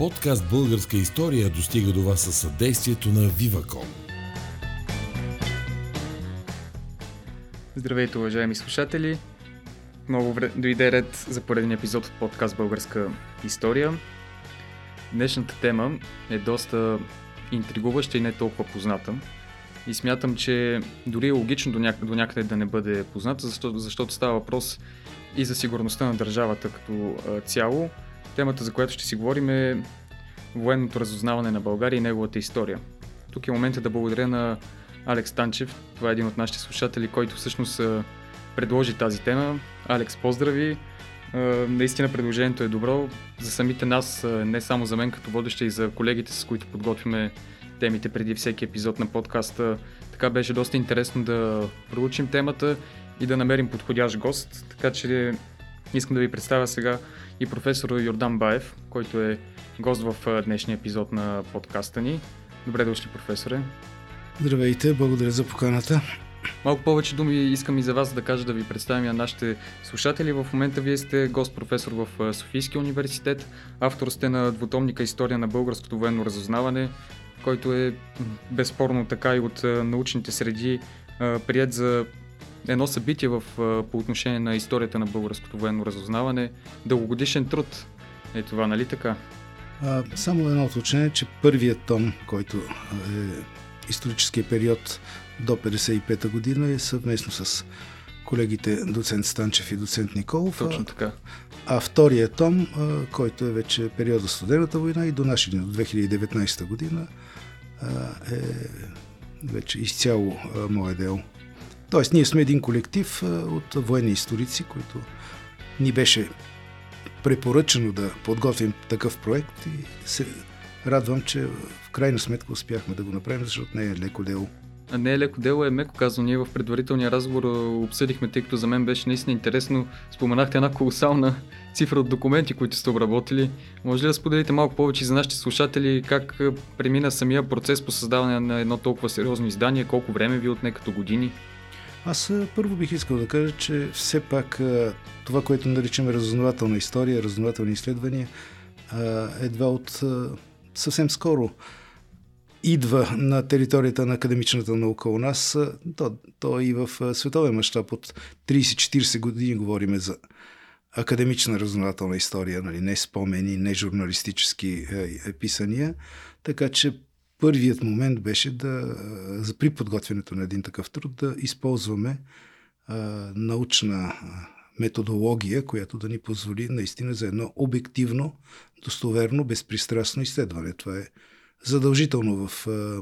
Подкаст Българска история достига до вас със съдействието на Viva.com. Здравейте, уважаеми слушатели! Много вре... дойде ред за пореден епизод от подкаст Българска история. Днешната тема е доста интригуваща и не толкова позната. И смятам, че дори е логично до, до някъде да не бъде позната, защото, защото става въпрос и за сигурността на държавата като цяло. Темата, за която ще си говорим е военното разузнаване на България и неговата история. Тук е момента да благодаря на Алекс Танчев. Това е един от нашите слушатели, който всъщност предложи тази тема. Алекс, поздрави! Наистина предложението е добро за самите нас, не само за мен като водеща и за колегите, с които подготвяме темите преди всеки епизод на подкаста. Така беше доста интересно да проучим темата и да намерим подходящ гост. Така че искам да ви представя сега и професор Йордан Баев, който е гост в днешния епизод на подкаста ни. Добре дошли, професоре. Здравейте, благодаря за поканата. Малко повече думи искам и за вас да кажа да ви представим на нашите слушатели. В момента вие сте гост-професор в Софийския университет, автор сте на двутомника История на българското военно разузнаване, който е безспорно така и от научните среди прият за едно събитие в, по отношение на историята на българското военно разузнаване. Дългогодишен труд е това, нали така? А, само едно уточнение, че първият том, който е историческия период до 55-та година е съвместно с колегите доцент Станчев и доцент Николов. Точно така. А, а втория том, а, който е вече периода студената война и до нашия ден, до 2019 година, а, е вече изцяло а, мое дело. Тоест, ние сме един колектив а, от военни историци, които ни беше препоръчено да подготвим такъв проект и се радвам, че в крайна сметка успяхме да го направим, защото не е леко дело. А не е леко дело, е меко казано. Ние в предварителния разговор обсъдихме, тъй като за мен беше наистина интересно. Споменахте една колосална цифра от документи, които сте обработили. Може ли да споделите малко повече за нашите слушатели как премина самия процес по създаване на едно толкова сериозно издание, колко време ви отне като години? Аз първо бих искал да кажа, че все пак това, което наричаме разузнавателна история, разузнавателни изследвания, едва от съвсем скоро идва на територията на академичната наука у нас. То, то и в световен мащаб от 30-40 години говориме за академична разузнавателна история, нали, не спомени, не журналистически е, писания. Така че първият момент беше да, при подготвянето на един такъв труд да използваме а, научна методология, която да ни позволи наистина за едно обективно, достоверно, безпристрастно изследване. Това е задължително в а,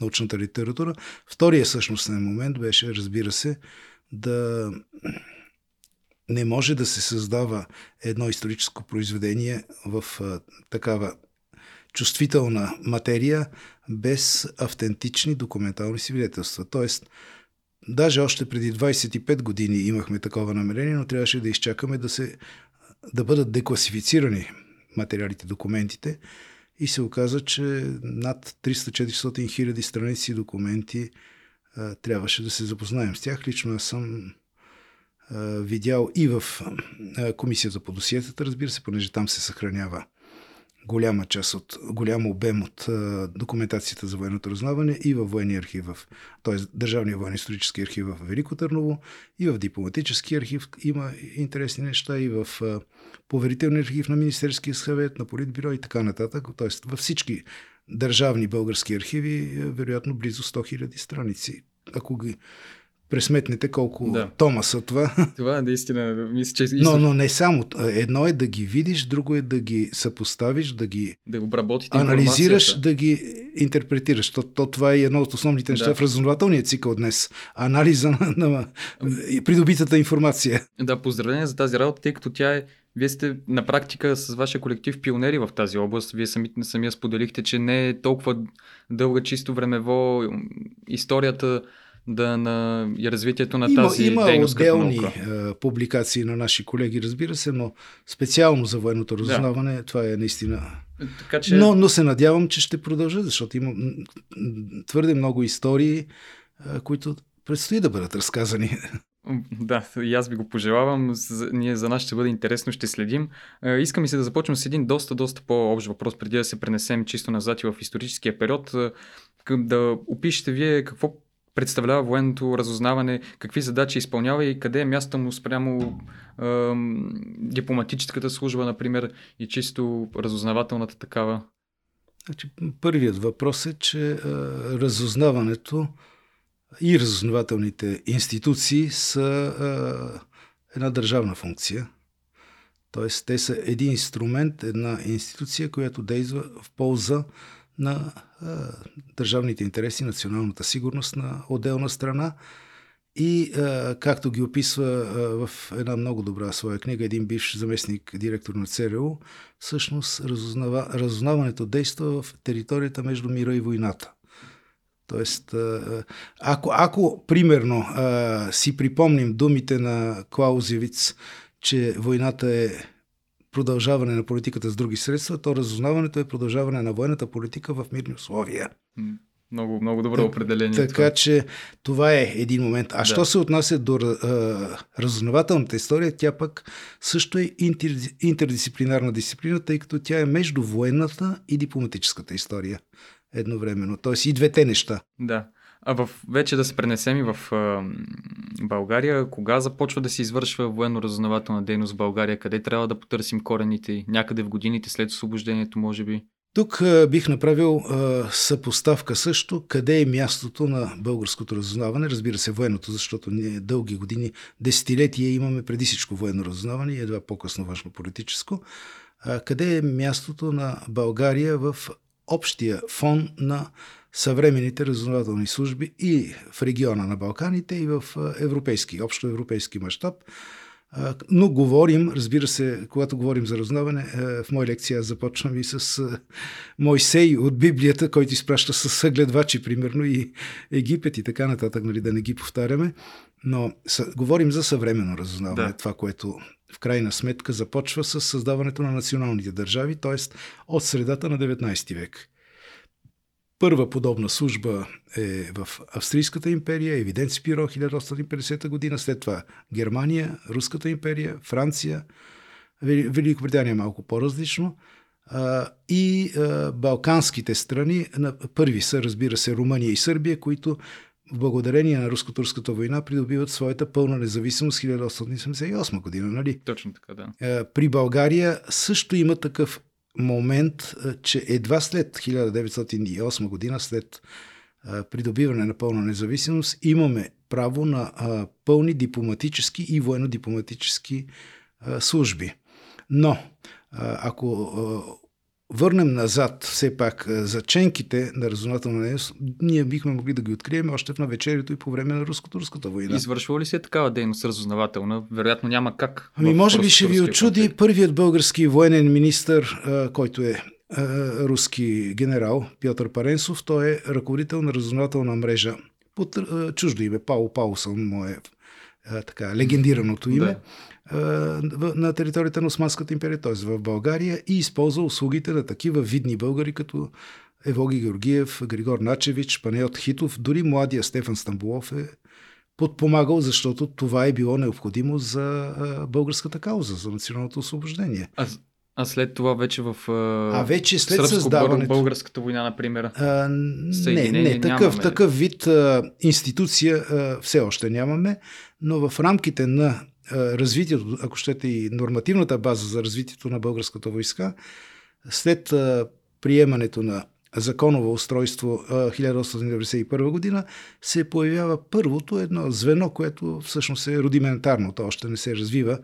научната литература. Втория същностен момент беше, разбира се, да не може да се създава едно историческо произведение в а, такава чувствителна материя без автентични документални свидетелства. Тоест, даже още преди 25 години имахме такова намерение, но трябваше да изчакаме да, се, да бъдат декласифицирани материалите, документите и се оказа, че над 300-400 хиляди страници документи трябваше да се запознаем с тях. Лично аз съм видял и в комисията по досиетата, разбира се, понеже там се съхранява голяма част от, голям обем от документацията за военното разузнаване и във военния архив, т.е. Държавния военен исторически архив в Велико Търново и в дипломатически архив има интересни неща и в поверителния архив на Министерския съвет, на Политбюро и така нататък. Т.е. във всички държавни български архиви, вероятно близо 100 000 страници. Ако ги пресметнете колко да. тома са това. Това наистина, мисля, че... Но, но не само. Едно е да ги видиш, друго е да ги съпоставиш, да ги да обработите анализираш, да ги интерпретираш. То, то това е едно от основните неща да. в разузнавателния цикъл днес. Анализа на, на придобитата информация. Да, поздравление за тази работа, тъй като тя е вие сте на практика с вашия колектив пионери в тази област. Вие сами, самия споделихте, че не е толкова дълга чисто времево историята да, на развитието на има, тази има дейност отделни а, публикации на наши колеги, разбира се, но специално за военното разузнаване да. това е наистина... Така, че... но, но се надявам, че ще продължа, защото има твърде много истории, а, които предстои да бъдат разказани. Да, и аз ви го пожелавам. Ние за нас ще бъде интересно, ще следим. Искам и се да започнем с един доста, доста по-общ въпрос, преди да се пренесем чисто назад и в историческия период. Да опишете вие какво представлява военното разузнаване, какви задачи изпълнява и къде е място му спрямо е, дипломатическата служба, например, и чисто разузнавателната такава? Значи, първият въпрос е, че е, разузнаването и разузнавателните институции са е, една държавна функция. Тоест, те са един инструмент, една институция, която действа в полза на а, държавните интереси, националната сигурност на отделна страна. И а, както ги описва а, в една много добра своя книга, един бивш заместник директор на ЦРУ, всъщност разузнава, разузнаването действа в територията между мира и войната. Тоест, ако, ако примерно си припомним думите на Клаузевиц, че войната е продължаване на политиката с други средства, то разузнаването е продължаване на военната политика в мирни условия. Много, много добро определение. Така това. че това е един момент. А да. що се отнася до а, разузнавателната история, тя пък също е интер, интердисциплинарна дисциплина, тъй като тя е между военната и дипломатическата история едновременно. Тоест и двете неща. Да. А в, вече да се пренесем и в а, България, кога започва да се извършва военно-разузнавателна дейност в България? Къде трябва да потърсим корените? Някъде в годините след освобождението, може би? Тук а, бих направил а, съпоставка също, къде е мястото на българското разузнаване. Разбира се, военното, защото ние дълги години, десетилетия имаме преди всичко военно разузнаване и едва по-късно външно политическо. А, къде е мястото на България в общия фон на съвременните разузнавателни служби и в региона на Балканите, и в европейски, общо европейски мащаб. Но говорим, разбира се, когато говорим за разузнаване, в моя лекция започвам и с Мойсей от Библията, който изпраща с съгледвачи, примерно, и Египет и така нататък, нали, да не ги повтаряме. Но са, говорим за съвременно разузнаване, да. това, което в крайна сметка започва с създаването на националните държави, т.е. от средата на 19 век. Първа подобна служба е в Австрийската империя, Евиденци Пиро 1850 година, след това Германия, Руската империя, Франция, Великобритания малко по-различно и балканските страни. Първи са, разбира се, Румъния и Сърбия, които благодарение на руско-турската война придобиват своята пълна независимост 1878 година, нали? Точно така, да. При България също има такъв момент, че едва след 1908 година, след придобиване на пълна независимост, имаме право на пълни дипломатически и военно-дипломатически служби. Но, ако върнем назад все пак заченките на разузнавателна дейност, ние бихме могли да ги открием още в навечерието и по време на руско-турската война. Извършва ли се такава дейност разузнавателна? Вероятно няма как. Ами може би ще ви очуди първият български военен министр, който е руски генерал Пьотър Паренсов. Той е ръководител на разузнавателна мрежа под чуждо име. Пао Паусън му е така, легендираното име. Да на територията на Османската империя, т.е. в България и използва услугите на такива видни българи, като Евоги Георгиев, Григор Начевич, Панеот Хитов, дори младия Стефан Стамбулов е подпомагал, защото това е било необходимо за българската кауза, за националното освобождение. А, а след това вече в а вече след създаването... българската война, например? А, не, не, такъв, нямаме. такъв вид а, институция а, все още нямаме, но в рамките на развитието, ако щете и нормативната база за развитието на българската войска, след приемането на законово устройство 1891 година, се появява първото едно звено, което всъщност е рудиментарно, то още не се развива,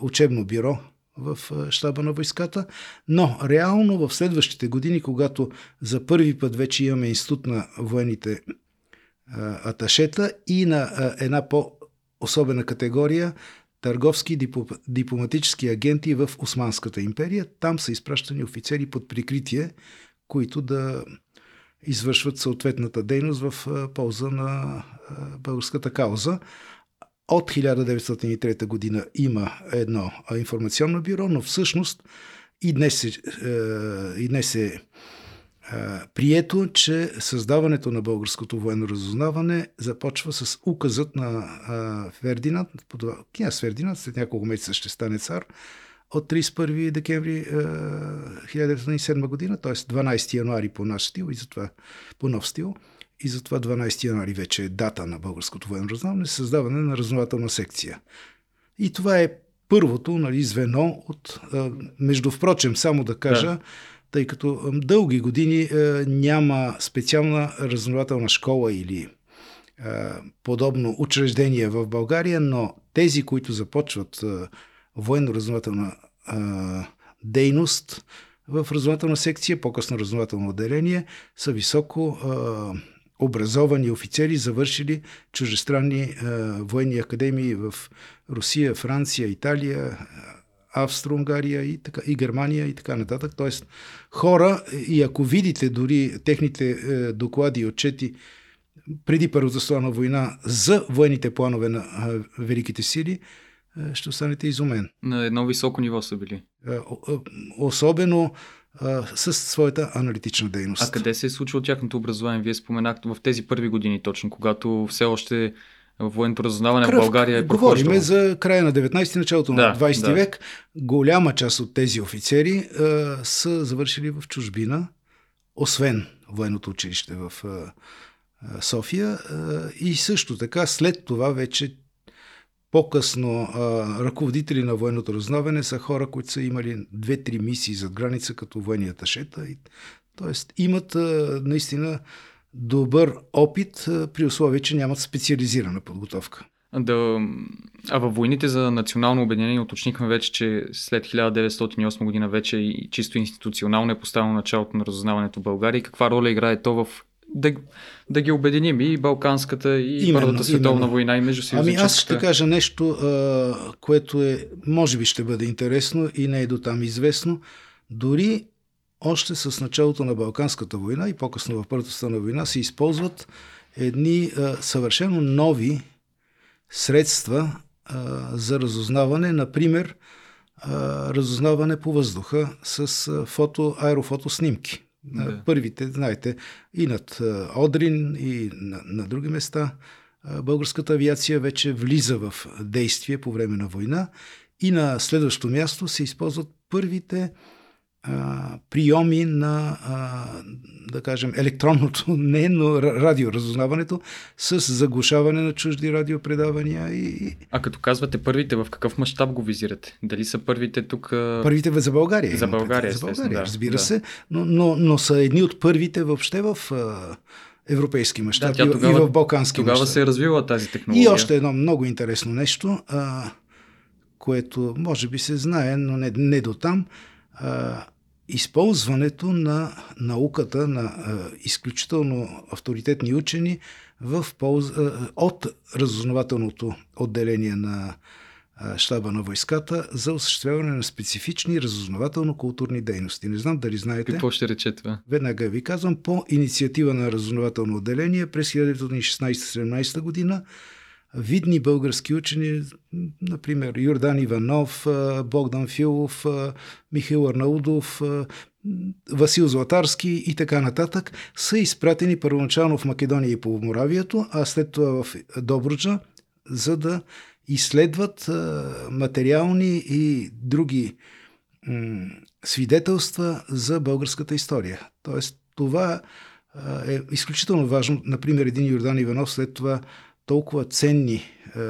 учебно бюро в щаба на войската, но реално в следващите години, когато за първи път вече имаме институт на военните аташета и на една по особена категория търговски дипломатически агенти в Османската империя. Там са изпращани офицери под прикритие, които да извършват съответната дейност в полза на българската кауза. От 1903 година има едно информационно бюро, но всъщност и днес се, и днес се прието, че създаването на българското военно разузнаване започва с указът на Фердинанд, княз Фердинанд, след няколко месеца ще стане цар, от 31 декември 1907 година, т.е. 12 януари по наш стил и затова по нов стил. И затова 12 януари вече е дата на българското военно разузнаване, създаване на разузнавателна секция. И това е първото нали, звено от... Между впрочем, само да кажа, да. Тъй като дълги години няма специална разузнавателна школа или подобно учреждение в България, но тези, които започват военно-разузнавателна дейност в разузнавателна секция, по-късно разузнавателно отделение, са високо образовани офицери, завършили чужестранни е, военни академии в Русия, Франция, Италия, Австро-Унгария и, така, и Германия и така нататък. Тоест хора, и ако видите дори техните е, доклади и отчети преди Първата световна война за военните планове на е, Великите сили, е, ще останете изумен. На едно високо ниво са били. Е, особено с своята аналитична дейност. А къде се е случило тяхното образование? Вие споменахте в тези първи години точно, когато все още военното разузнаване в България е Говориме за края на 19 началото да, на 20 да. век. Голяма част от тези офицери а, са завършили в чужбина, освен военното училище в а, София. А, и също така след това вече по-късно а, ръководители на военното разноване са хора, които са имали две-три мисии зад граница като военни аташета. И, тоест имат а, наистина добър опит при условие, че нямат специализирана подготовка. Да, а във войните за национално обединение уточнихме вече, че след 1908 година вече и чисто институционално е поставено началото на разузнаването в България. И каква роля играе то в да, да ги обединим и Балканската, и именно, Първата световна именно. война, и между Ами аз ще кажа нещо, а, което е, може би ще бъде интересно и не е до там известно. Дори още с началото на Балканската война и по-късно в Първата световна война се използват едни а, съвършено нови средства а, за разузнаване, например а, разузнаване по въздуха с а, фото, аерофотоснимки. Да. Първите, знаете, и над Одрин, и на, на други места българската авиация вече влиза в действие по време на война. И на следващо място се използват първите а, приеми на, а, да кажем, електронното, не, но радиоразузнаването с заглушаване на чужди радиопредавания. И... А като казвате първите, в какъв мащаб го визирате? Дали са първите тук? Първите за България. За България, за България, да. разбира да. се, но, но, но са едни от първите въобще в европейски мащаб да, и в балкански Тогава мащаб. се е развила тази технология. И още едно много интересно нещо, а, което може би се знае, но не, не до там. А, използването на науката на а, изключително авторитетни учени в полза, от разузнавателното отделение на щаба на войската за осъществяване на специфични разузнавателно-културни дейности. Не знам дали знаете. Какво ще рече това? Веднага ви казвам, по инициатива на разузнавателно отделение през 1916-17 година видни български учени, например Йордан Иванов, Богдан Филов, Михаил Арнаудов, Васил Златарски и така нататък, са изпратени първоначално в Македония и по Моравието, а след това в Добруджа, за да изследват материални и други свидетелства за българската история. Тоест, това е изключително важно. Например, един Йордан Иванов след това толкова ценни е,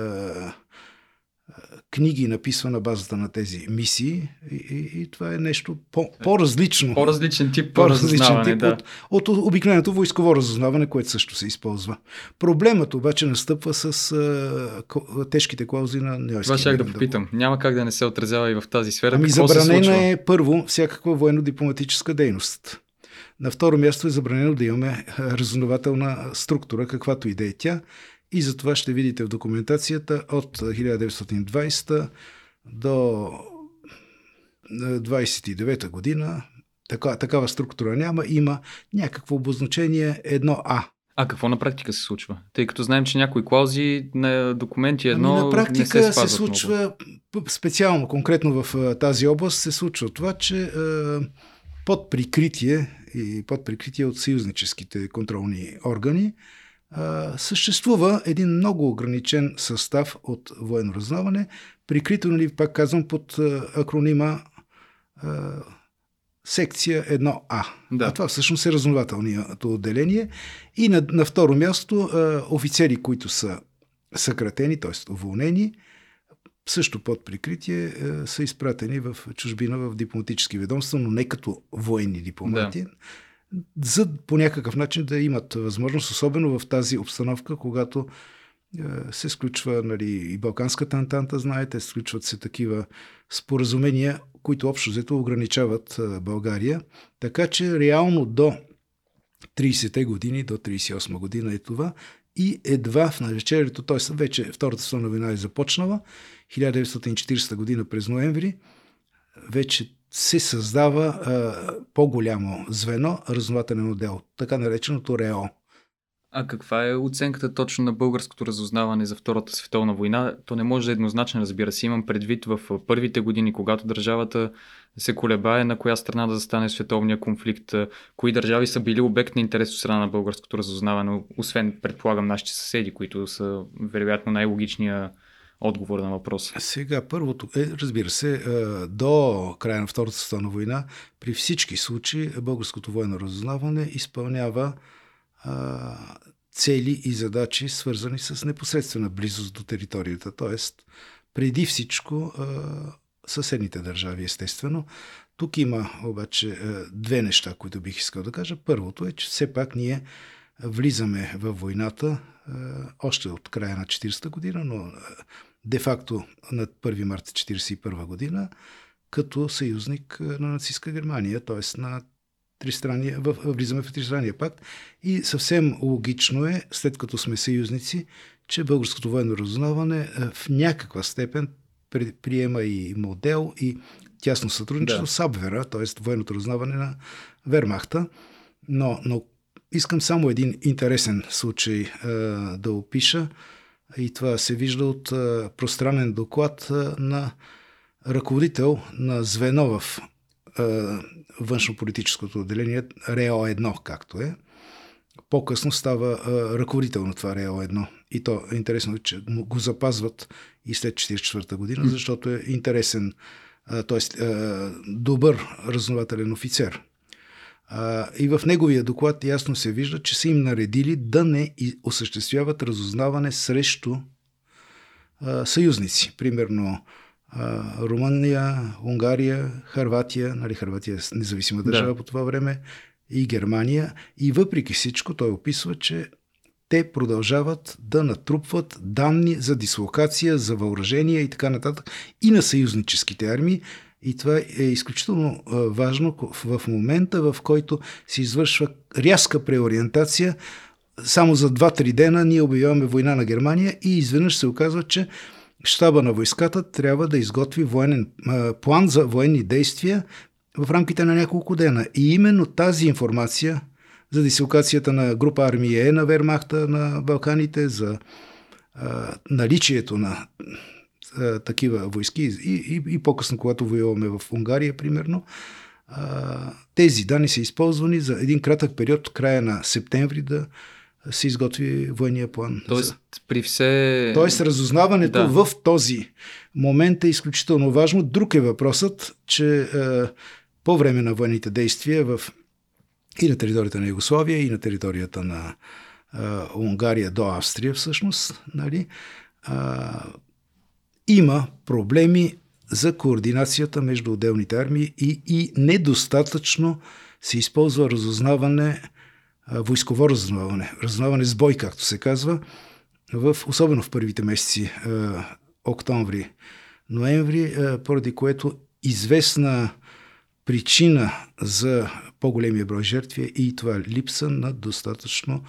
книги написва на базата на тези мисии и, и, и това е нещо по, по-различно. По-различен тип по-различен тип да. от, от обикновеното войсково разузнаване, което също се използва. Проблемът обаче настъпва с а, тежките клаузи на Нойския. Това ще да попитам. Няма как да не се отразява и в тази сфера. Ами забранена е първо всякаква военно-дипломатическа дейност. На второ място е забранено да имаме разузнавателна структура, каквато и да е тя. И затова ще видите в документацията от 1920 до 29 година така, такава структура няма, има някакво обозначение 1А. А какво на практика се случва? Тъй като знаем, че някои клаузи на документи едно ами на практика не се, се случва, много. специално, конкретно в тази област, се случва това, че е, под прикритие и под прикритие от съюзническите контролни органи съществува един много ограничен състав от военно разузнаване, прикрито, нали, пак казвам, под акронима секция 1А. Да. А това всъщност е разнователното отделение. И на, на второ място офицери, които са съкратени, т.е. уволнени, също под прикритие са изпратени в чужбина в дипломатически ведомства, но не като военни дипломати. Да за по някакъв начин да имат възможност, особено в тази обстановка, когато е, се сключва нали, и Балканската антанта, знаете, сключват се такива споразумения, които общо взето ограничават е, България. Така че реално до 30-те години, до 38 година е това. И едва в навечерието, т.е. вече Втората световна война е започнала, 1940 година през ноември, вече се създава а, по-голямо звено, разнователен отдел, така нареченото РЕО. А каква е оценката точно на българското разузнаване за Втората световна война? То не може да е еднозначно, разбира се. Имам предвид в първите години, когато държавата се колебае на коя страна да застане световния конфликт, кои държави са били обект на интерес от страна на българското разузнаване, освен, предполагам, нашите съседи, които са вероятно най-логичния отговор на въпроса. Сега, първото е, разбира се, до края на Втората световна война, при всички случаи българското военно разузнаване изпълнява а, цели и задачи, свързани с непосредствена близост до територията. Тоест, преди всичко, а, съседните държави, естествено. Тук има обаче две неща, които бих искал да кажа. Първото е, че все пак ние влизаме в войната още от края на 40-та година, но де-факто на 1 марта 1941 година, като съюзник на нацистска Германия, т.е. на влизаме в тристранния пакт и съвсем логично е, след като сме съюзници, че българското военно разузнаване в някаква степен приема и модел и тясно сътрудничество да. с Абвера, т.е. военното разузнаване на Вермахта. Но, но искам само един интересен случай а, да опиша и това се вижда от а, пространен доклад а, на ръководител на звено в външно-политическото отделение РЕО-1, както е. По-късно става ръководител на това РЕО-1. И то е интересно, че го запазват и след 1944 година, защото е интересен, т.е. добър разнователен офицер. А, и в неговия доклад ясно се вижда, че са им наредили да не осъществяват разузнаване срещу а, съюзници. Примерно а, Румъния, Унгария, Харватия, нали Харватия е независима държава да. по това време, и Германия. И въпреки всичко той описва, че те продължават да натрупват данни за дислокация, за въоръжение и така нататък и на съюзническите армии, и това е изключително важно в момента, в който се извършва рязка преориентация. Само за 2-3 дена ние обявяваме война на Германия и изведнъж се оказва, че щаба на войската трябва да изготви военен план за военни действия в рамките на няколко дена. И именно тази информация за дислокацията на група армия Е на Вермахта на Балканите, за а, наличието на а, такива войски и, и, и по-късно, когато воюваме в Унгария, примерно, а, тези данни са използвани за един кратък период, края на септември, да се изготви военния план. Тоест, при все... Тоест, разузнаването да. в този момент е изключително важно. Друг е въпросът, че е, по време на военните действия в и на територията на Югославия, и на територията на е, Унгария до Австрия всъщност, нали, е, има проблеми за координацията между отделните армии и, и недостатъчно се използва разузнаване, войсково разузнаване, разузнаване с бой, както се казва, в, особено в първите месеци октомври, ноември, поради което известна причина за по-големия брой жертви е и това липса на достатъчно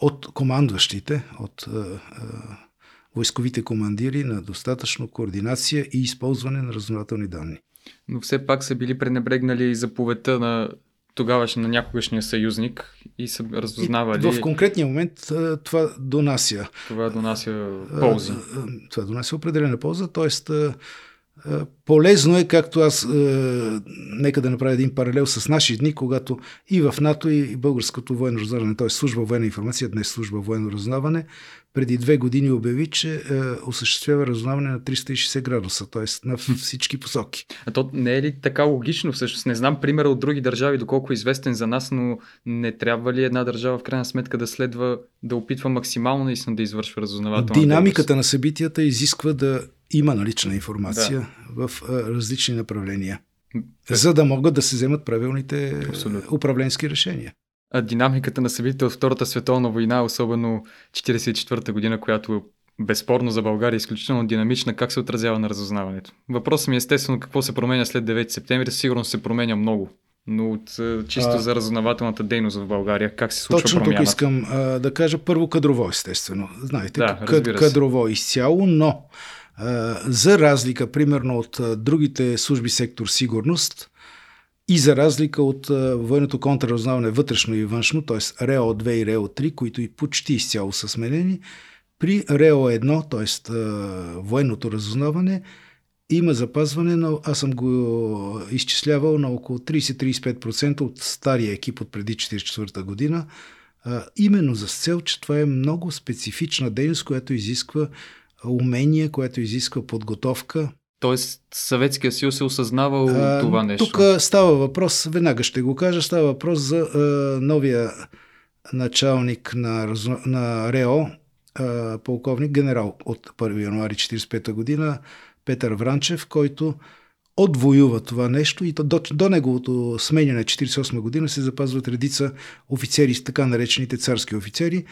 от командващите, от войсковите командири на достатъчно координация и използване на разузнавателни данни. Но все пак са били пренебрегнали заповедта на тогаваш на някогашния съюзник и са разузнавали. И в конкретния момент това донася. Това донася ползи. Това донася определена полза, т.е. Полезно е, както аз, е, нека да направя един паралел с наши дни, когато и в НАТО, и българското военно разузнаване, т.е. служба военна информация, днес служба военно разузнаване, преди две години обяви, че е, осъществява разузнаване на 360 градуса, т.е. на всички посоки. А то не е ли така логично всъщност? Не знам примера от други държави, доколко е известен за нас, но не трябва ли една държава в крайна сметка да следва да опитва максимално наистина да извършва разузнавателна Динамиката дейност? на събитията изисква да има налична информация да. в а, различни направления, за да могат да се вземат правилните Абсолютно. управленски решения. А динамиката на събитията от Втората световна война, особено 1944 година, която е безспорно за България изключително динамична, как се отразява на разузнаването? Въпросът ми е естествено какво се променя след 9 септември, сигурно се променя много. Но от, чисто а, за разузнавателната дейност в България, как се случва Точно промяната? тук искам а, да кажа първо кадрово, естествено. Знаете, да, кадрово изцяло, но за разлика, примерно, от другите служби сектор сигурност и за разлика от военното контраразузнаване вътрешно и външно, т.е. РЕО 2 и РЕО 3, които и почти изцяло са сменени, при РЕО 1, т.е. военното разузнаване, има запазване, но аз съм го изчислявал на около 30-35% от стария екип от преди 1944 година, именно за цел, че това е много специфична дейност, която изисква умение, което изисква подготовка. Тоест Съветския съюз е осъзнавал а, това нещо? Тук става въпрос, веднага ще го кажа, става въпрос за а, новия началник на, на РЕО, а, полковник генерал от 1 януари 1945 година, Петър Вранчев, който отвоюва това нещо и до, до неговото сменяне 1948 година се запазват редица офицери, така наречените царски офицери,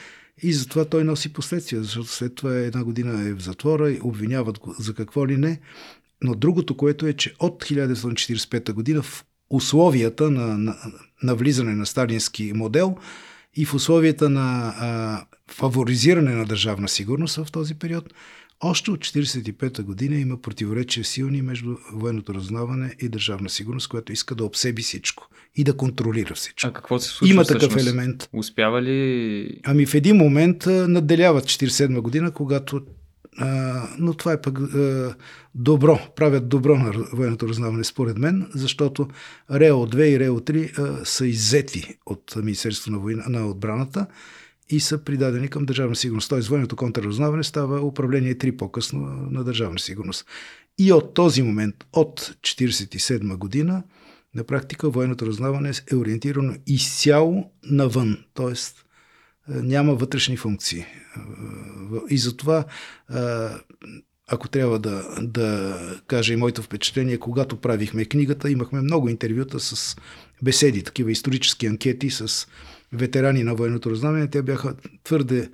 и затова той носи последствия, защото след това една година е в затвора и обвиняват го за какво ли не. Но другото, което е, че от 1945 година в условията на, на, на влизане на сталински модел и в условията на а, фаворизиране на държавна сигурност в този период, още от 1945 година има противоречия силни между военното разузнаване и държавна сигурност, която иска да обсеби всичко и да контролира всичко. А какво се случва? Има такъв всъщност? елемент. Успява ли? Ами в един момент надделяват 1947 година, когато а, но това е пък а, добро, правят добро на военното разузнаване според мен, защото РЕО 2 и РЕО 3 а, са иззети от Министерството на, война, на отбраната и са придадени към държавна сигурност. Тоест, военното контрразузнаване става управление три по-късно на държавна сигурност. И от този момент, от 1947 година, на практика военното разузнаване е ориентирано изцяло навън, т.е. няма вътрешни функции. Е, и затова, е, ако трябва да, да кажа и моето впечатление, когато правихме книгата, имахме много интервюта с беседи, такива исторически анкети с ветерани на военното разузнаване. Те бяха твърде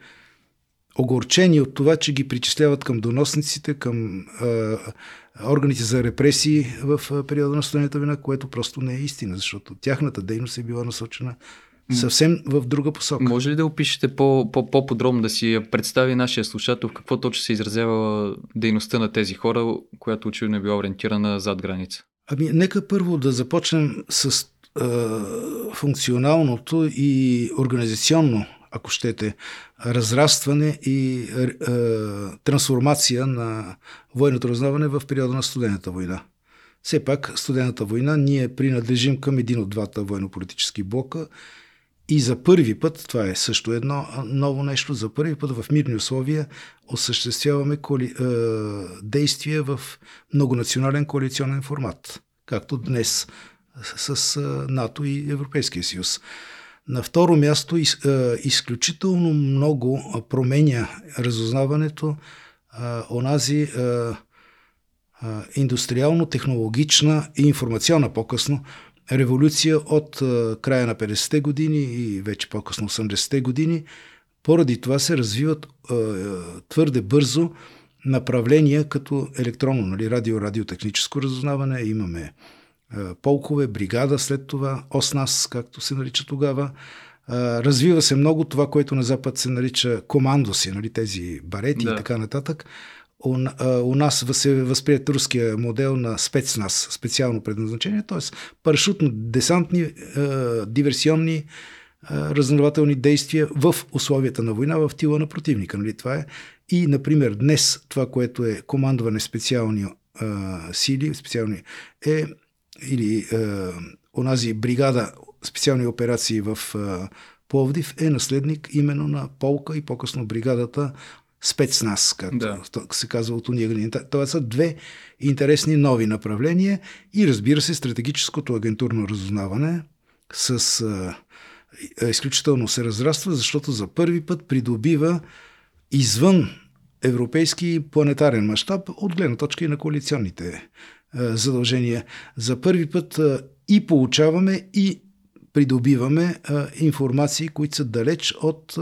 огорчени от това, че ги причисляват към доносниците, към е, органите за репресии в периода на студената вина, което просто не е истина, защото тяхната дейност е била насочена съвсем в друга посока. Може ли да опишете по, по, по-подробно, да си представи нашия слушател в какво точно се изразява дейността на тези хора, която очевидно е била ориентирана зад граница? Ами, нека първо да започнем с функционалното и организационно ако щете, разрастване и е, трансформация на военното разузнаване в периода на студената война. Все пак, студената война, ние принадлежим към един от двата военно-политически блока и за първи път, това е също едно ново нещо, за първи път в мирни условия осъществяваме коли, е, действия в многонационален коалиционен формат, както днес с, НАТО и Европейския съюз. На второ място, из, изключително много променя разузнаването онази индустриално-технологична и информационна по-късно революция от края на 50-те години и вече по-късно 80-те години. Поради това се развиват твърде бързо направления като електронно, нали, радио, радиотехническо разузнаване. Имаме полкове, бригада след това, ОСНАС, както се нарича тогава. Развива се много това, което на Запад се нарича командоси, нали, тези барети да. и така нататък. У, у нас се възприят руския модел на спецназ, специално предназначение, т.е. парашютно-десантни, диверсионни разнователни действия в условията на война в тила на противника. Нали? Това е. И, например, днес това, което е командване специални а, сили, специални, е или а, онази бригада специални операции в а, Пловдив е наследник именно на полка и по-късно бригадата спецназ, както да. се казва от уния години. Това са две интересни нови направления и разбира се стратегическото агентурно разузнаване с а, изключително се разраства, защото за първи път придобива извън европейски планетарен мащаб от гледна точка и на коалиционните задължения. За първи път а, и получаваме и придобиваме а, информации, които са далеч от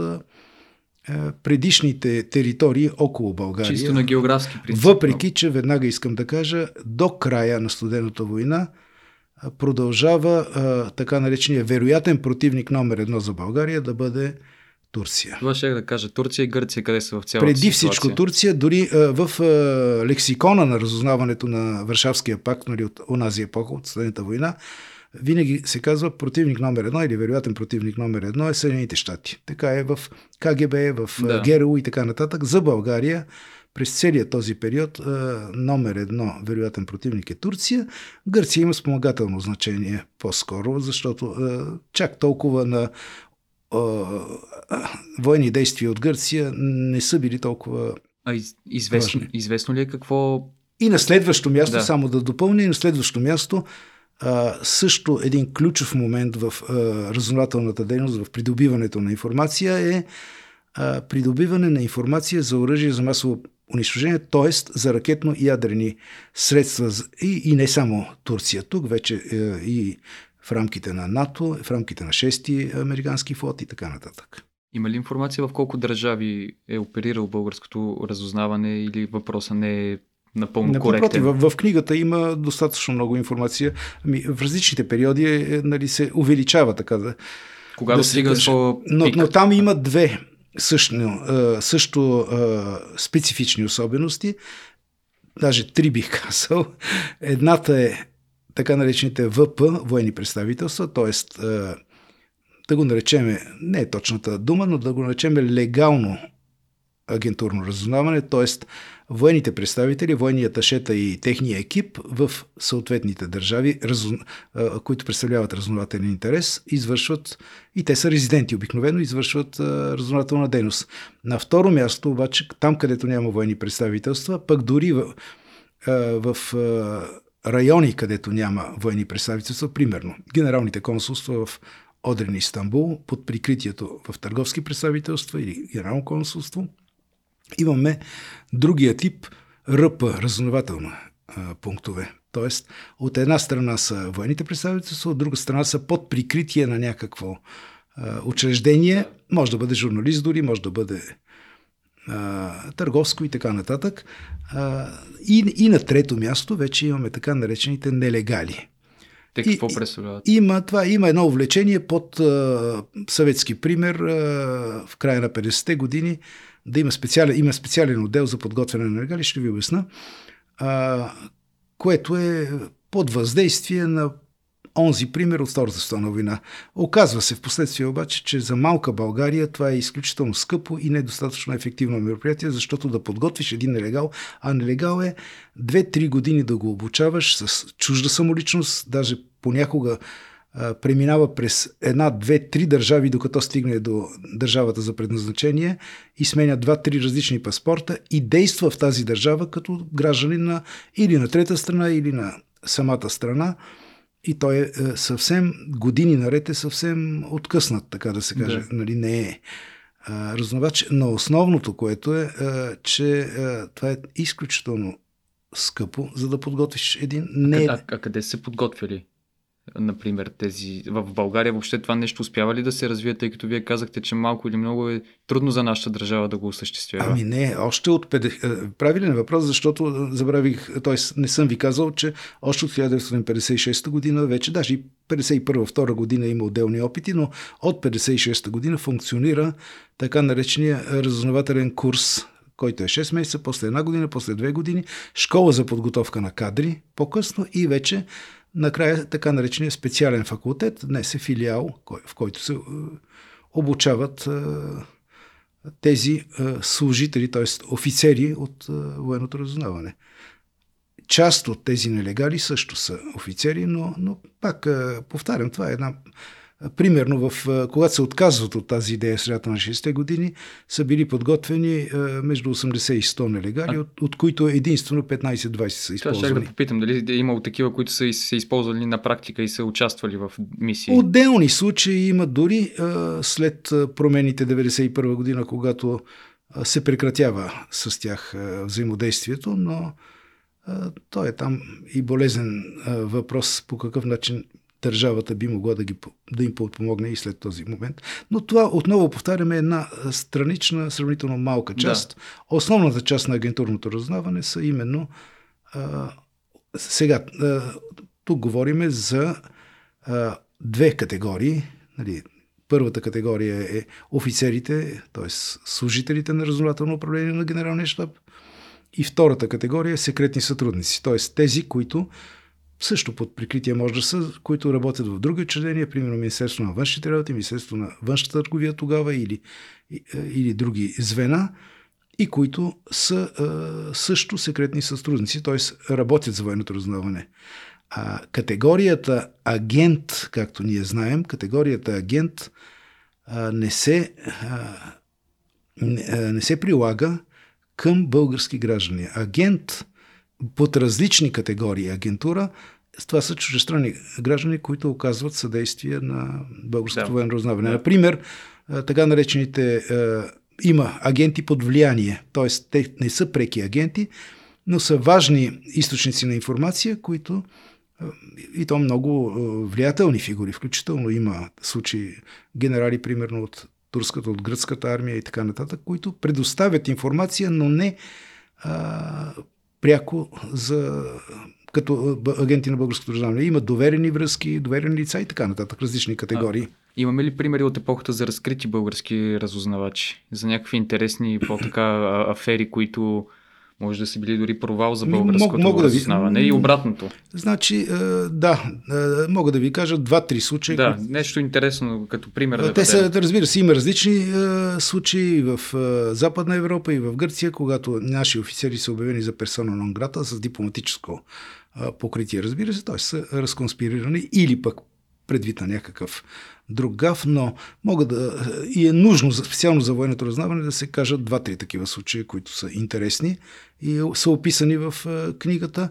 предишните територии около България. Чисто на географски принцип. Въпреки, че веднага искам да кажа, до края на студената война продължава така наречения вероятен противник номер едно за България да бъде Турция. Това ще да кажа. Турция и Гърция къде са в цялата Преди ситуация? всичко Турция, дори а, в а, лексикона на разузнаването на Варшавския пакт, нали, от онази епоха, от Студената война, винаги се казва противник номер едно или вероятен противник номер едно е Съединените щати. Така е в КГБ, в да. ГРУ и така нататък. За България през целият този период номер едно вероятен противник е Турция. Гърция има спомагателно значение по-скоро, защото чак толкова на военни действия от Гърция не са били толкова а из, известно, известно ли е какво... И на следващо място, да. само да допълня, и на следващо място а, също един ключов момент в а, разузнавателната дейност, в придобиването на информация е а, придобиване на информация за оръжие за масово унищожение, т.е. за ракетно и ядрени средства и, и не само Турция. Тук вече е, и в рамките на НАТО, в рамките на 6-ти американски флот и така нататък. Има ли информация в колко държави е оперирал българското разузнаване или въпроса не е напълно не, коректен. В, в книгата има достатъчно много информация. Ами, в различните периоди е, нали, се увеличава така да. Когато да стига но, но там има две също, също специфични особености. Даже три бих казал. Едната е така наречените ВП, военни представителства, т.е. да го наречеме, не е точната дума, но да го наречеме легално агентурно разузнаване, т.е военните представители, военният аташета и техния екип в съответните държави, които представляват разузнавателен интерес, извършват, и те са резиденти обикновено, извършват разузнавателна дейност. На второ място, обаче, там където няма военни представителства, пък дори в, в райони, където няма военни представителства, примерно генералните консулства в Одрин Истанбул, под прикритието в търговски представителства или генерално консулство – Имаме другия тип РП, разузнавателна пунктове. Тоест, от една страна са военните представителства, от друга страна са под прикритие на някакво а, учреждение. Може да бъде журналист дори, може да бъде а, търговско и така нататък. А, и, и на трето място вече имаме така наречените нелегали. Те какво представляват? Има, това, има едно увлечение под а, съветски пример а, в края на 50-те години да има специален, има специален отдел за подготвяне на нелегали, ще ви обясна, а, което е под въздействие на онзи пример от Втората световна война. Оказва се в последствие обаче, че за малка България това е изключително скъпо и недостатъчно ефективно мероприятие, защото да подготвиш един нелегал, а нелегал е 2-3 години да го обучаваш с чужда самоличност, даже понякога преминава през една, две, три държави, докато стигне до държавата за предназначение и сменя два-три различни паспорта и действа в тази държава като гражданин на или на трета страна, или на самата страна. И той е, е съвсем, години наред е съвсем откъснат, така да се каже. Да. Нали, не е разновач. Но основното, което е, е че е, това е изключително скъпо, за да подготвиш един... Не... А, а къде се подготвяли? Например, тези... В България въобще това нещо успява ли да се развие, тъй като вие казахте, че малко или много е трудно за нашата държава да го осъществява? Ами не, още от... Е, правилен въпрос, защото забравих, т.е. не съм ви казал, че още от 1956 година, вече даже и 51-2 година има отделни опити, но от 56 година функционира така наречения разузнавателен курс който е 6 месеца, после една година, после 2 години, школа за подготовка на кадри по-късно и вече накрая така наречения специален факултет, днес е филиал, в който се е, обучават е, тези е, служители, т.е. офицери от военното разузнаване. част от тези нелегали също са офицери, но, но пак повтарям, това е една Примерно, в, когато се отказват от тази идея в средата на 60-те години, са били подготвени между 80 и 100 нелегали, а... от, от които единствено 15-20 са използвани. Това ще да попитам, дали е имало такива, които са се използвали на практика и са участвали в мисии? Отделни случаи има дори след промените 91 година, когато се прекратява с тях взаимодействието, но той е там и болезен въпрос по какъв начин държавата би могла да, ги, да им подпомогне и след този момент. Но това, отново повтаряме, е една странична, сравнително малка част. Да. Основната част на агентурното разузнаване са именно а, сега, а, тук говориме за а, две категории. Нали, първата категория е офицерите, т.е. служителите на разузнавателно управление на генералния щаб. И втората категория е секретни сътрудници, т.е. тези, които също под прикритие може да са, които работят в други учреждения, примерно Министерство на външните работи, Министерство на външната търговия тогава или, или други звена, и които са също секретни сътрудници, т.е. работят за военното разузнаване. А категорията агент, както ние знаем, категорията агент а, не, се, не, не се прилага към български граждани. Агент под различни категории агентура. Това са чужестранни граждани, които оказват съдействие на българското да. военно разузнаване. Да. Например, така наречените има агенти под влияние, т.е. те не са преки агенти, но са важни източници на информация, които и то много влиятелни фигури, включително има случаи генерали, примерно от турската, от гръцката армия и така нататък, които предоставят информация, но не а, пряко за като агенти на българското държавно. Има доверени връзки, доверени лица и така нататък, различни категории. А, имаме ли примери от епохата за разкрити български разузнавачи? За някакви интересни по-така афери, които може да са били дори провал за българското мог, мога да ви... и обратното. Значи, е, да, е, мога да ви кажа два-три случая. Да, нещо интересно като пример. Да Те са, разбира се, има различни е, случаи в Западна Европа и в Гърция, когато наши офицери са обявени за персона нон грата с дипломатическо покритие, разбира се, т.е. са разконспирирани или пък предвид на някакъв друг гаф, но мога да, и е нужно специално за военното раззнаване да се кажат два-три такива случаи, които са интересни и са описани в книгата.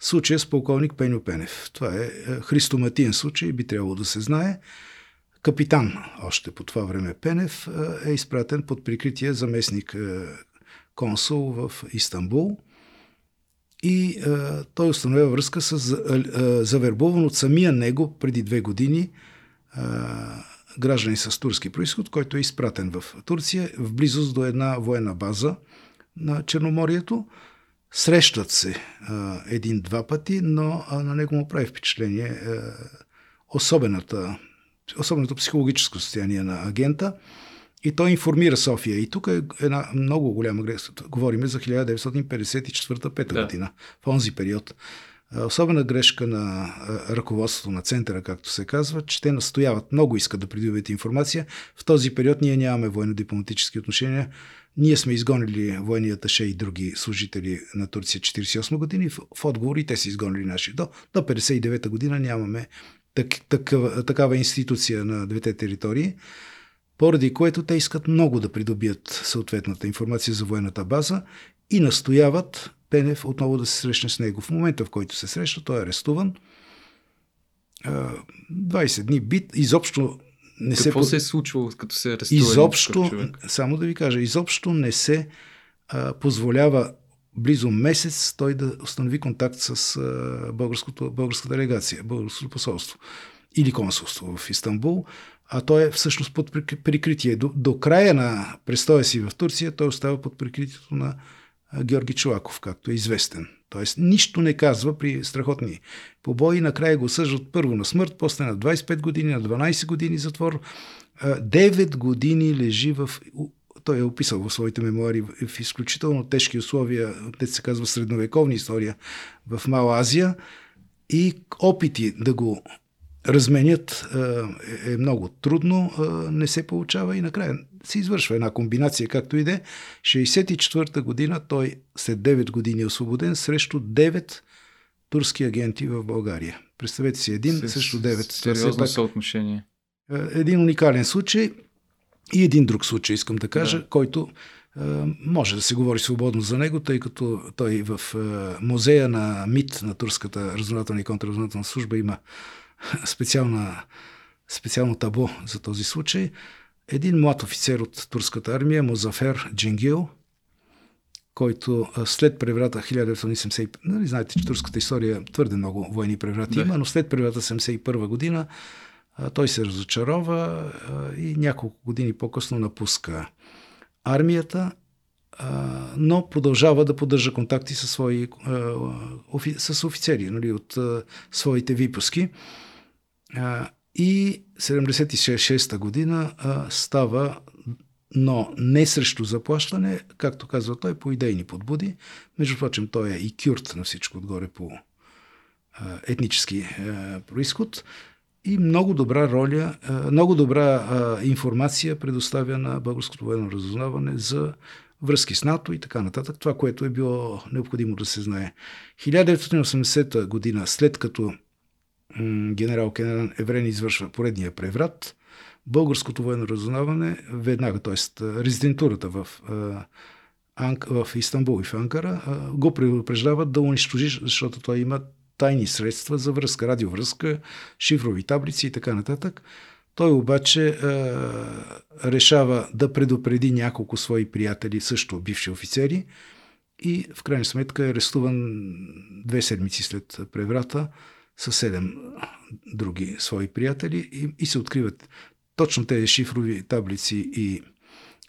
Случая с полковник Пеню Пенев. Това е христоматиен случай, би трябвало да се знае. Капитан, още по това време Пенев, е изпратен под прикритие заместник консул в Истанбул и той установява връзка с а, завербован от самия него преди две години граждани с турски происход, който е изпратен в Турция, в близост до една военна база на Черноморието. Срещат се а, един-два пъти, но на него му прави впечатление а, особената, особеното психологическо състояние на агента – и той информира София. И тук е една много голяма грешка. Говорим за 1954-5 да. година, в онзи период. Особена грешка на ръководството на центъра, както се казва, че те настояват, много искат да придобият информация. В този период ние нямаме военно-дипломатически отношения. Ние сме изгонили военния аташе и други служители на Турция 48 години. В, в отговор и те са изгонили наши. До, до 59 година нямаме так, такава, такава институция на двете територии поради което те искат много да придобият съответната информация за военната база и настояват Пенев отново да се срещне с него. В момента, в който се среща, той е арестуван. 20 дни бит, изобщо не Какво се... Се е случило, като се арестува Изобщо, само да ви кажа, изобщо не се а, позволява близо месец той да установи контакт с а, българското, българска делегация, българското посолство или консулство в Истанбул а той е всъщност под прикритие. До, до края на престоя си в Турция той остава под прикритието на Георги Чулаков, както е известен. Тоест нищо не казва при страхотни побои. Накрая го съждат първо на смърт, после на 25 години, на 12 години затвор. 9 години лежи в... Той е описал в своите мемуари в изключително тежки условия, те се казва средновековна история в Мала Азия и опити да го разменят е, е много трудно, не се получава и накрая се извършва една комбинация, както и де. 64-та година той след 9 години е освободен срещу 9 турски агенти в България. Представете си, един С, срещу 9. Сериозно пак, съотношение. Един уникален случай и един друг случай, искам да кажа, да. който може да се говори свободно за него, тъй като той в музея на МИТ, на Турската разузнавателна и контраразузнавателна служба, има специална, специално табло за този случай. Един млад офицер от турската армия, Музафер Джингил, който след преврата 1975, нали, знаете, че турската история твърде много военни преврати да. има, но след преврата 1971 година той се разочарова и няколко години по-късно напуска армията, но продължава да поддържа контакти с, свои, с офицери нали, от своите випуски. И 76-та година става, но не срещу заплащане, както казва той, по идейни подбуди. Между прочим, той е и кюрт на всичко отгоре по етнически происход и много добра роля, много добра информация предоставя на българското военно разузнаване за връзки с НАТО и така нататък. Това, което е било необходимо да се знае. 1980 година, след като генерал Кенеран Еврен извършва поредния преврат, българското военно разузнаване веднага, т.е. резидентурата в, в Истанбул и в Анкара, го предупреждават да унищожи, защото той има тайни средства за връзка, радиовръзка, шифрови таблици и така нататък. Той обаче е, решава да предупреди няколко свои приятели, също бивши офицери, и в крайна сметка е арестуван две седмици след преврата с седем други свои приятели и, и се откриват точно тези шифрови таблици и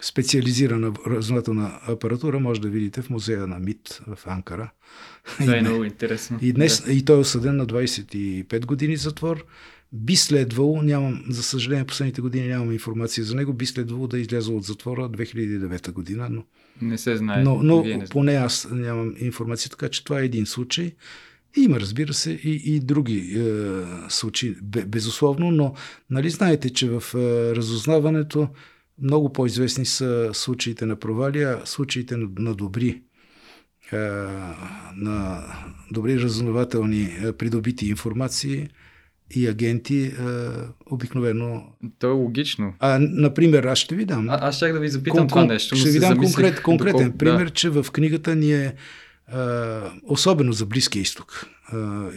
специализирана разузнавателна апаратура може да видите в музея на МИТ в Анкара. Това е много интересно. И, днес, да. и той е осъден на 25 години затвор. Би следвало, нямам, за съжаление, последните години нямам информация за него, би следвало да е излязъл от затвора 2009 година, но... Не се знае. Но, но не поне аз нямам информация, така че това е един случай. Има, разбира се, и, и други е, случаи, безусловно, но нали знаете, че в е, разузнаването много по-известни са случаите на провалия, случаите на, на добри е, на добри разузнавателни е, придобити информации и агенти е, обикновено. То е логично. А, например, аз ще ви дам. А, аз ще да ви запитам кон, това нещо. Ще ви дам конкрет, конкретен докол... пример, да. че в книгата ни е особено за Близкия изток.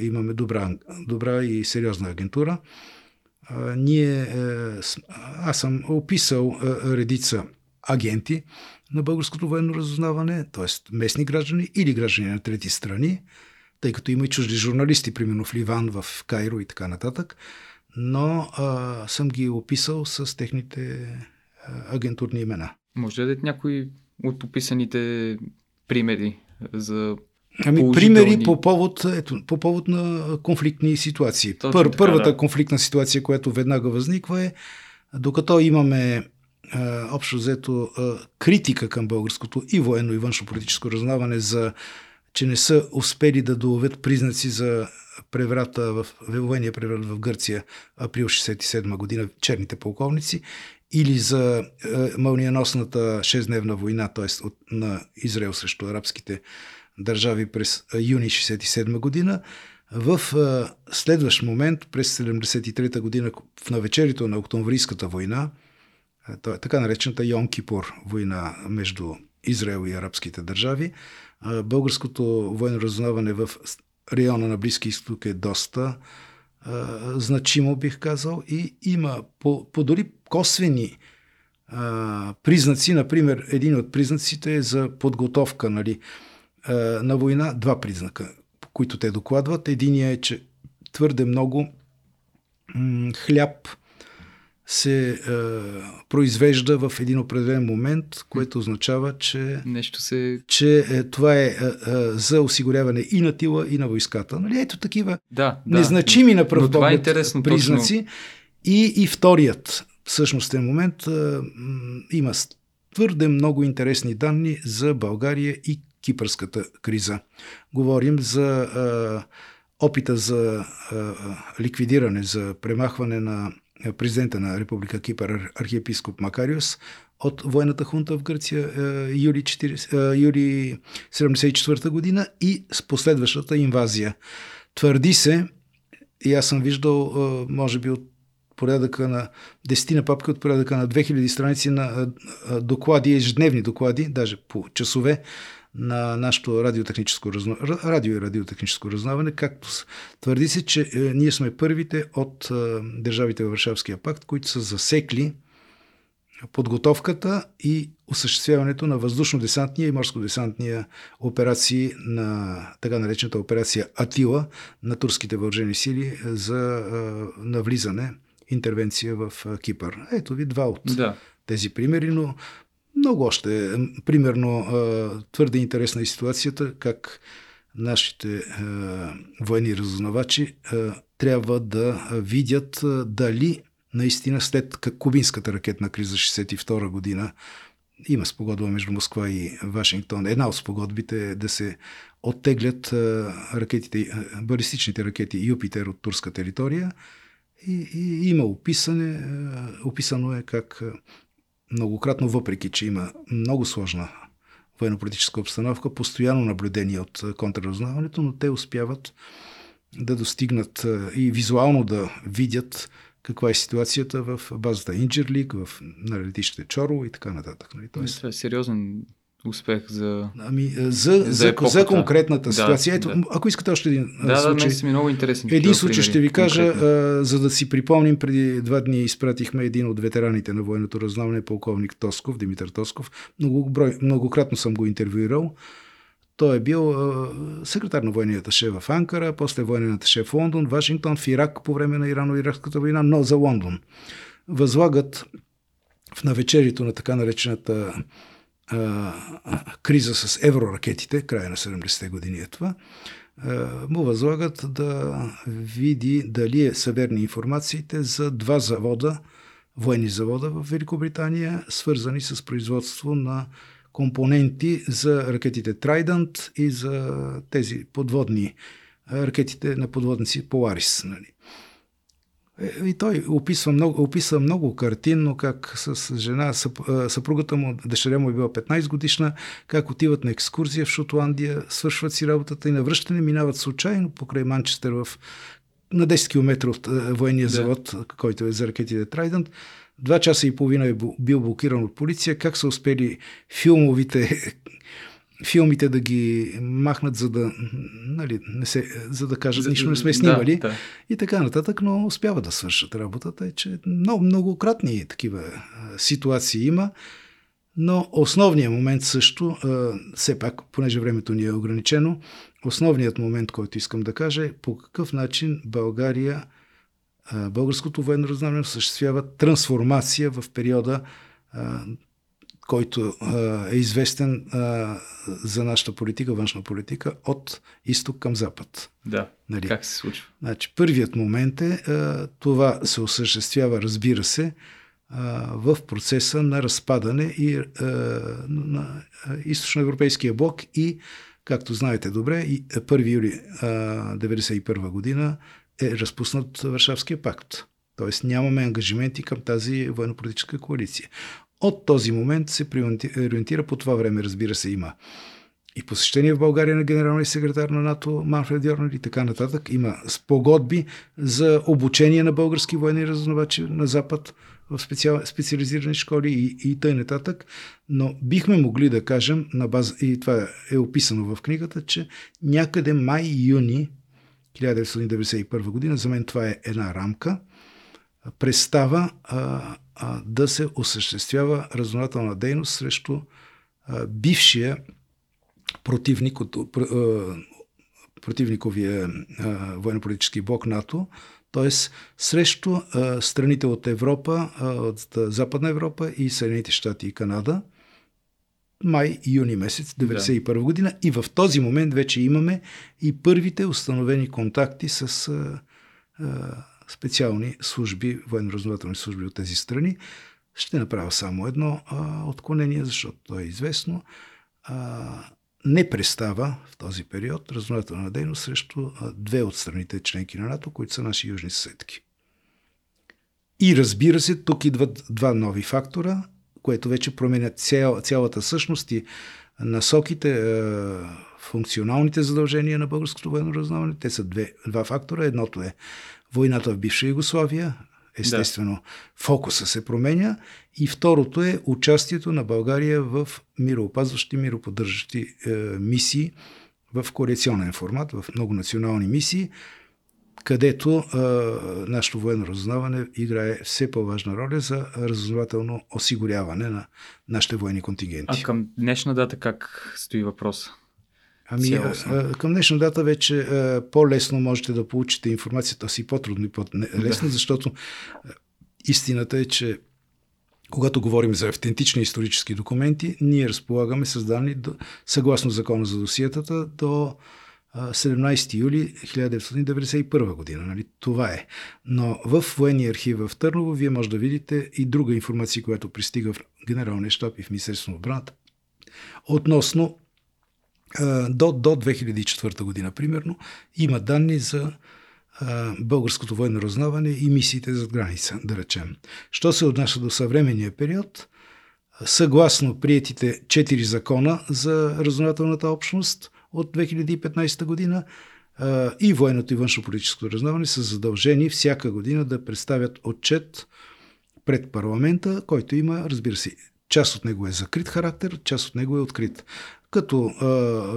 Имаме добра, добра и сериозна агентура ние, е, аз съм описал е, редица агенти на българското военно разузнаване, т.е. местни граждани или граждани на трети страни, тъй като има и чужди журналисти, примерно в Ливан, в Кайро и така нататък, но а, съм ги описал с техните агентурни имена. Може да дадете някои от описаните примери за Ами, примери по повод, ето, по повод на конфликтни ситуации. Пър, така, първата да. конфликтна ситуация, която веднага възниква е, докато имаме а, общо взето а, критика към българското и военно и външно политическо разузнаване за че не са успели да доловят признаци за преврата в военния преврат в Гърция април 67 година, черните полковници, или за е, мълниеносната 6-дневна война, т.е. на Израел срещу арабските държави през юни 67 година. В следващ момент, през 73 година, в навечерието на Октомврийската война, е така наречената Йом Кипур война между Израел и арабските държави, българското военно разузнаване в района на Близки изток е доста значимо, бих казал, и има по, по дори косвени а, признаци, например, един от признаците е за подготовка, нали, е, на война два признака, които те докладват. Единият е, че твърде много м- хляб се е, произвежда в един определен момент, което означава, че, Нещо се... че е, това е, е, е за осигуряване и на тила, и на войската. Нали? Ето такива да, незначими на пръв е поглед е признаци. Точно. И, и вторият всъщностен момент е, има твърде много интересни данни за България и кипърската криза. Говорим за а, опита за ликвидиране, за премахване на президента на Република Кипър, архиепископ Макариус, от военната хунта в Гърция юли, 40, юли 74 година и с последващата инвазия. Твърди се, и аз съм виждал, може би от порядъка на десетина папки от порядъка на 2000 страници на доклади, ежедневни доклади, даже по часове, на нашето радиотехническо, разно... радио и радиотехническо разноване, както твърди се, че е, ние сме първите от е, държавите във Варшавския пакт, които са засекли подготовката и осъществяването на въздушно-десантния и морско-десантния операции на така наречената операция Атила на турските въоръжени сили за е, навлизане, интервенция в Кипър. Ето ви два от да. тези примери, но много още. Примерно, твърде интересна е ситуацията, как нашите военни разузнавачи трябва да видят дали наистина след кубинската ракетна криза 62 година има спогодба между Москва и Вашингтон. Една от спогодбите е да се оттеглят ракетите, балистичните ракети Юпитер от турска територия и, и има описане, описано е как многократно, въпреки че има много сложна военно-политическа обстановка, постоянно наблюдение от контрразузнаването, но те успяват да достигнат и визуално да видят каква е ситуацията в базата Инджерлик, в на летищите Чоро и така нататък. Нали? Тоест... Това е сериозен успех за. Ами, за, за, за, за конкретната ситуация. Да, Ето, да. ако искате още един да, случай. Да, ми много интересен. Един случай ще ви кажа, а, за да си припомним, преди два дни изпратихме един от ветераните на военното раззнаване, полковник Тосков, Димитър Тосков. Много, брой, многократно съм го интервюирал. Той е бил а, секретар на военния аташе в Анкара, после военния аташе в Лондон, Вашингтон, в Ирак по време на Ирано-Иракската война, но за Лондон. Възлагат в навечерието на така наречената криза с евроракетите, края на 70-те години е това, му възлагат да види дали е са верни информациите за два завода, военни завода в Великобритания, свързани с производство на компоненти за ракетите Trident и за тези подводни ракетите на подводници Polaris. Нали. Е, и той описва много, описва много картинно как с жена, съпругата му, дъщеря му е била 15 годишна, как отиват на екскурзия в Шотландия, свършват си работата и на връщане минават случайно покрай Манчестър в на 10 км от военния да. завод, който е за ракетите Трайдент. Два часа и половина е бил блокиран от полиция. Как са успели филмовите филмите да ги махнат, за да, нали, не се, за да кажат, нищо не сме снимали да, да. и така нататък, но успяват да свършат работата. Е, че много, многократни такива ситуации има, но основният момент също, все пак, понеже времето ни е ограничено, основният момент, който искам да кажа е по какъв начин България, българското военно разузнаване осъществява трансформация в периода който е известен за нашата политика, външна политика, от изток към запад. Да. Нали? Как се случва? Значи, първият момент е, това се осъществява, разбира се, в процеса на разпадане и, на източноевропейския блок и, както знаете добре, 1 юли 1991 година е разпуснат Варшавския пакт. Тоест нямаме ангажименти към тази военно-политическа коалиция. От този момент се ориентира по това време, разбира се, има и посещение в България на генералния секретар на НАТО Манфред Йорнер и така нататък. Има спогодби за обучение на български военни разузнавачи на Запад в специал, специализирани школи и, и тъй нататък. Но бихме могли да кажем, на база, и това е описано в книгата, че някъде май-юни 1991 година, за мен това е една рамка, представа а, а, да се осъществява разузнавателна дейност срещу а, бившия противник от а, противниковия военно-политически блок НАТО, т.е. срещу а, страните от Европа, а, от Западна Европа и Съединените щати и Канада, май-юни месец 1991 да. година. И в този момент вече имаме и първите установени контакти с а, специални служби, военно-разнователни служби от тези страни. Ще направя само едно а, отклонение, защото то е известно. А, не престава в този период разузнавателна дейност срещу две от страните членки на НАТО, които са наши южни съседки. И разбира се, тук идват два нови фактора, което вече променят цял, цялата същност и насоките, функционалните задължения на българското военно разузнаване. Те са две, два фактора. Едното е войната в бивша Югославия, естествено да. фокуса се променя. И второто е участието на България в мироопазващи, мироподдържащи е, мисии в коалиционен формат, в многонационални мисии, където е, нашето военно разузнаване играе все по-важна роля за разузнавателно осигуряване на нашите военни контингенти. А към днешна дата как стои въпрос? Ами, а, към днешна дата вече а, по-лесно можете да получите информацията си по-трудно и по-лесно, да. защото истината е, че когато говорим за автентични исторически документи, ние разполагаме с данни до, съгласно закона за досиетата до 17 юли 1991 година. Нали? Това е. Но в военния архив в Търново вие може да видите и друга информация, която пристига в Генералния щаб и в Министерството на отбраната относно до, до 2004 година, примерно, има данни за българското военно разузнаване и мисиите зад граница, да речем. Що се отнася до съвременния период, съгласно приетите четири закона за разузнавателната общност от 2015 година, и военното и външно-политическото разузнаване са задължени всяка година да представят отчет пред парламента, който има, разбира се, част от него е закрит характер, част от него е открит. Като а,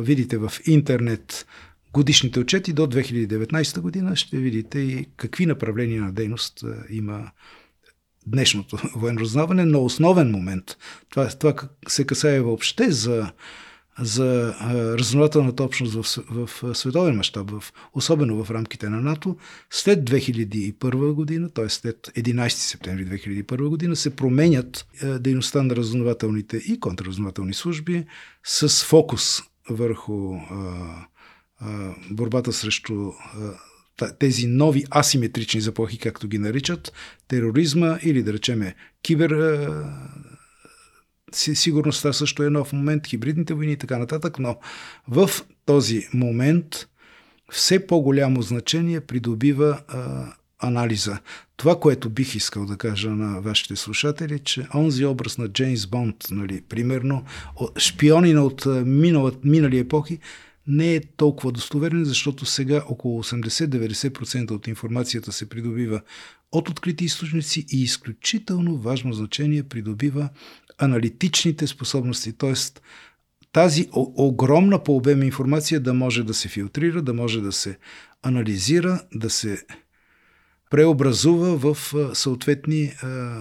видите в интернет годишните отчети до 2019 година, ще видите и какви направления на дейност а, има днешното военно разузнаване, но основен момент, това, това се касае въобще за за разузнавателната общност в, в световен мащаб, особено в рамките на НАТО, след 2001 година, т.е. след 11 септември 2001 година, се променят дейността на разузнавателните и контрразузнавателни служби с фокус върху а, а, борбата срещу а, тези нови асиметрични заплахи, както ги наричат, тероризма или да речеме кибер сигурността също е нов момент, хибридните войни и така нататък, но в този момент все по-голямо значение придобива а, анализа. Това, което бих искал да кажа на вашите слушатели, че онзи образ на Джеймс Бонд, нали, примерно, шпионина от минала, минали епохи, не е толкова достоверен, защото сега около 80-90% от информацията се придобива от открити източници и изключително важно значение придобива аналитичните способности, т.е. тази огромна по обем информация да може да се филтрира, да може да се анализира, да се преобразува в съответни а,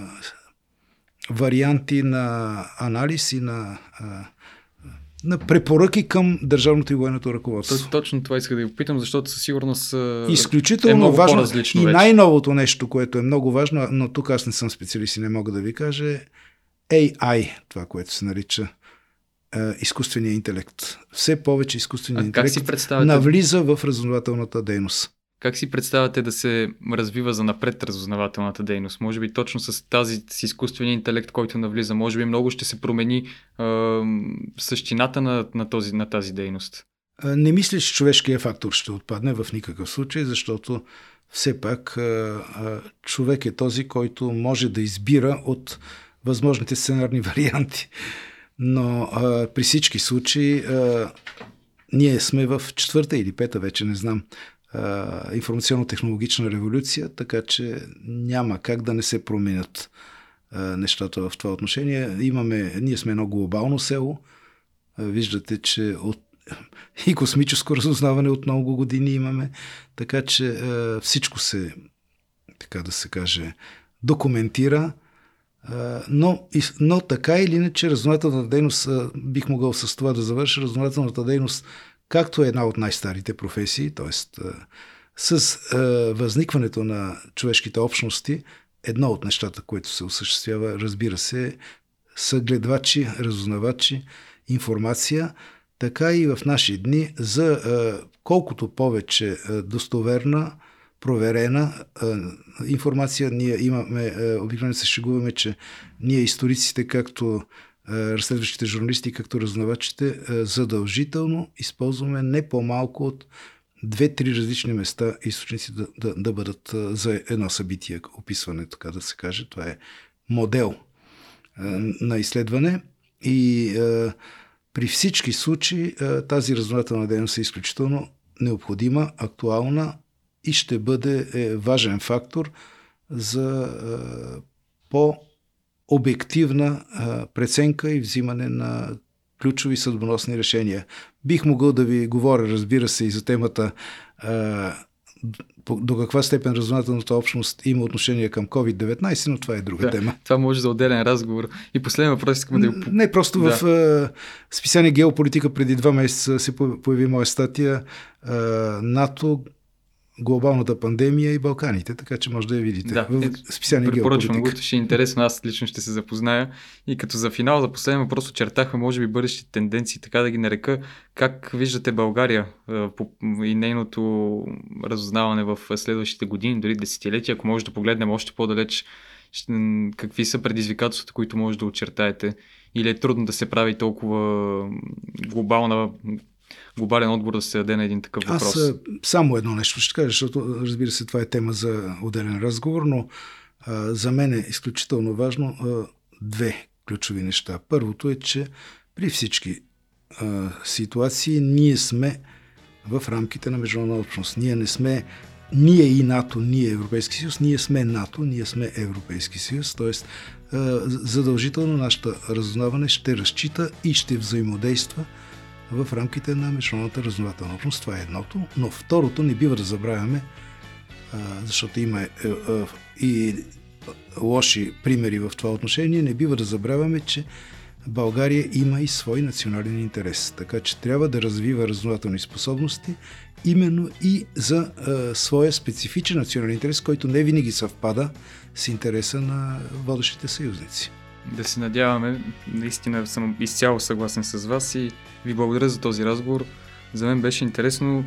варианти на анализ и на, а, на препоръки към държавното и военното ръководство. Точно това исках да ви попитам, защото със сигурност Изключително е много важно. И най-новото нещо, което е много важно, но тук аз не съм специалист и не мога да ви кажа, е AI, това, което се нарича е, изкуствения интелект. Все повече изкуственият интелект си представяте... навлиза в разузнавателната дейност. Как си представяте да се развива за напред разузнавателната дейност? Може би точно с тази с изкуствения интелект, който навлиза, може би много ще се промени е, същината на, на, този, на тази дейност. Не мисля, че човешкият фактор ще отпадне в никакъв случай, защото все пак човек е този, който може да избира от възможните сценарни варианти. Но а, при всички случаи а, ние сме в четвърта или пета, вече не знам, информационно-технологична революция, така че няма как да не се променят а, нещата в това отношение. Имаме, ние сме едно глобално село. А, виждате, че от и космическо разузнаване от много години имаме, така че а, всичко се, така да се каже, документира но, но така или иначе, разузнавателната дейност, бих могъл с това да завърша, разузнавателната дейност, както е една от най-старите професии, т.е. с възникването на човешките общности, едно от нещата, което се осъществява, разбира се, са гледвачи, разузнавачи, информация, така и в наши дни за колкото повече достоверна, проверена а, информация. Ние имаме, а, обикновено се шегуваме, че ние историците, както разследващите журналисти, както разновачите, задължително използваме не по-малко от две-три различни места източници да, да, да бъдат за едно събитие, описване, така да се каже. Това е модел на изследване и при всички случаи тази разнователна дейност е изключително необходима, актуална и ще бъде е, важен фактор за по-обективна преценка и взимане на ключови съдбоносни решения. Бих могъл да ви говоря, разбира се, и за темата до каква степен разузнателната общност има отношение към COVID-19, но това е друга да, тема. Това може за отделен разговор. И последен въпрос искам да. Не, просто да. в uh, списание Геополитика преди два месеца се появи моя статия НАТО глобалната пандемия и Балканите, така че може да я видите. Да, в списание Препоръчвам го, ще е интересно, аз лично ще се запозная. И като за финал, за последен въпрос очертахме, може би, бъдещите тенденции, така да ги нарека. Как виждате България и нейното разузнаване в следващите години, дори десетилетия, ако може да погледнем още по-далеч, какви са предизвикателствата, които може да очертаете? Или е трудно да се прави толкова глобална глобален отговор да се даде на един такъв въпрос? Аз само едно нещо ще кажа, защото разбира се това е тема за отделен разговор, но а, за мен е изключително важно а, две ключови неща. Първото е, че при всички а, ситуации ние сме в рамките на международна общност. Ние не сме ние и НАТО, ние Европейски съюз, ние сме НАТО, ние сме Европейски съюз, т.е. задължително нашата разузнаване ще разчита и ще взаимодейства в рамките на международната разнователна общност. Това е едното. Но второто не бива да забравяме, защото има е, е, и лоши примери в това отношение, не бива да забравяме, че България има и свой национален интерес. Така че трябва да развива разнователни способности именно и за а, своя специфичен национален интерес, който не винаги съвпада с интереса на водещите съюзници. Да се надяваме, наистина съм изцяло съгласен с вас и ви благодаря за този разговор. За мен беше интересно.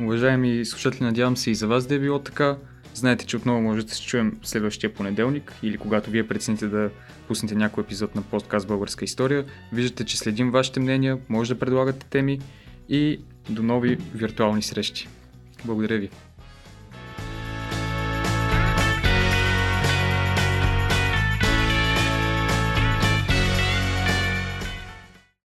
Уважаеми слушатели, надявам се и за вас да е било така. Знаете, че отново можете да се чуем следващия понеделник или когато вие прецените да пуснете някой епизод на подкаст Българска история. Виждате, че следим вашите мнения, може да предлагате теми и до нови виртуални срещи. Благодаря ви.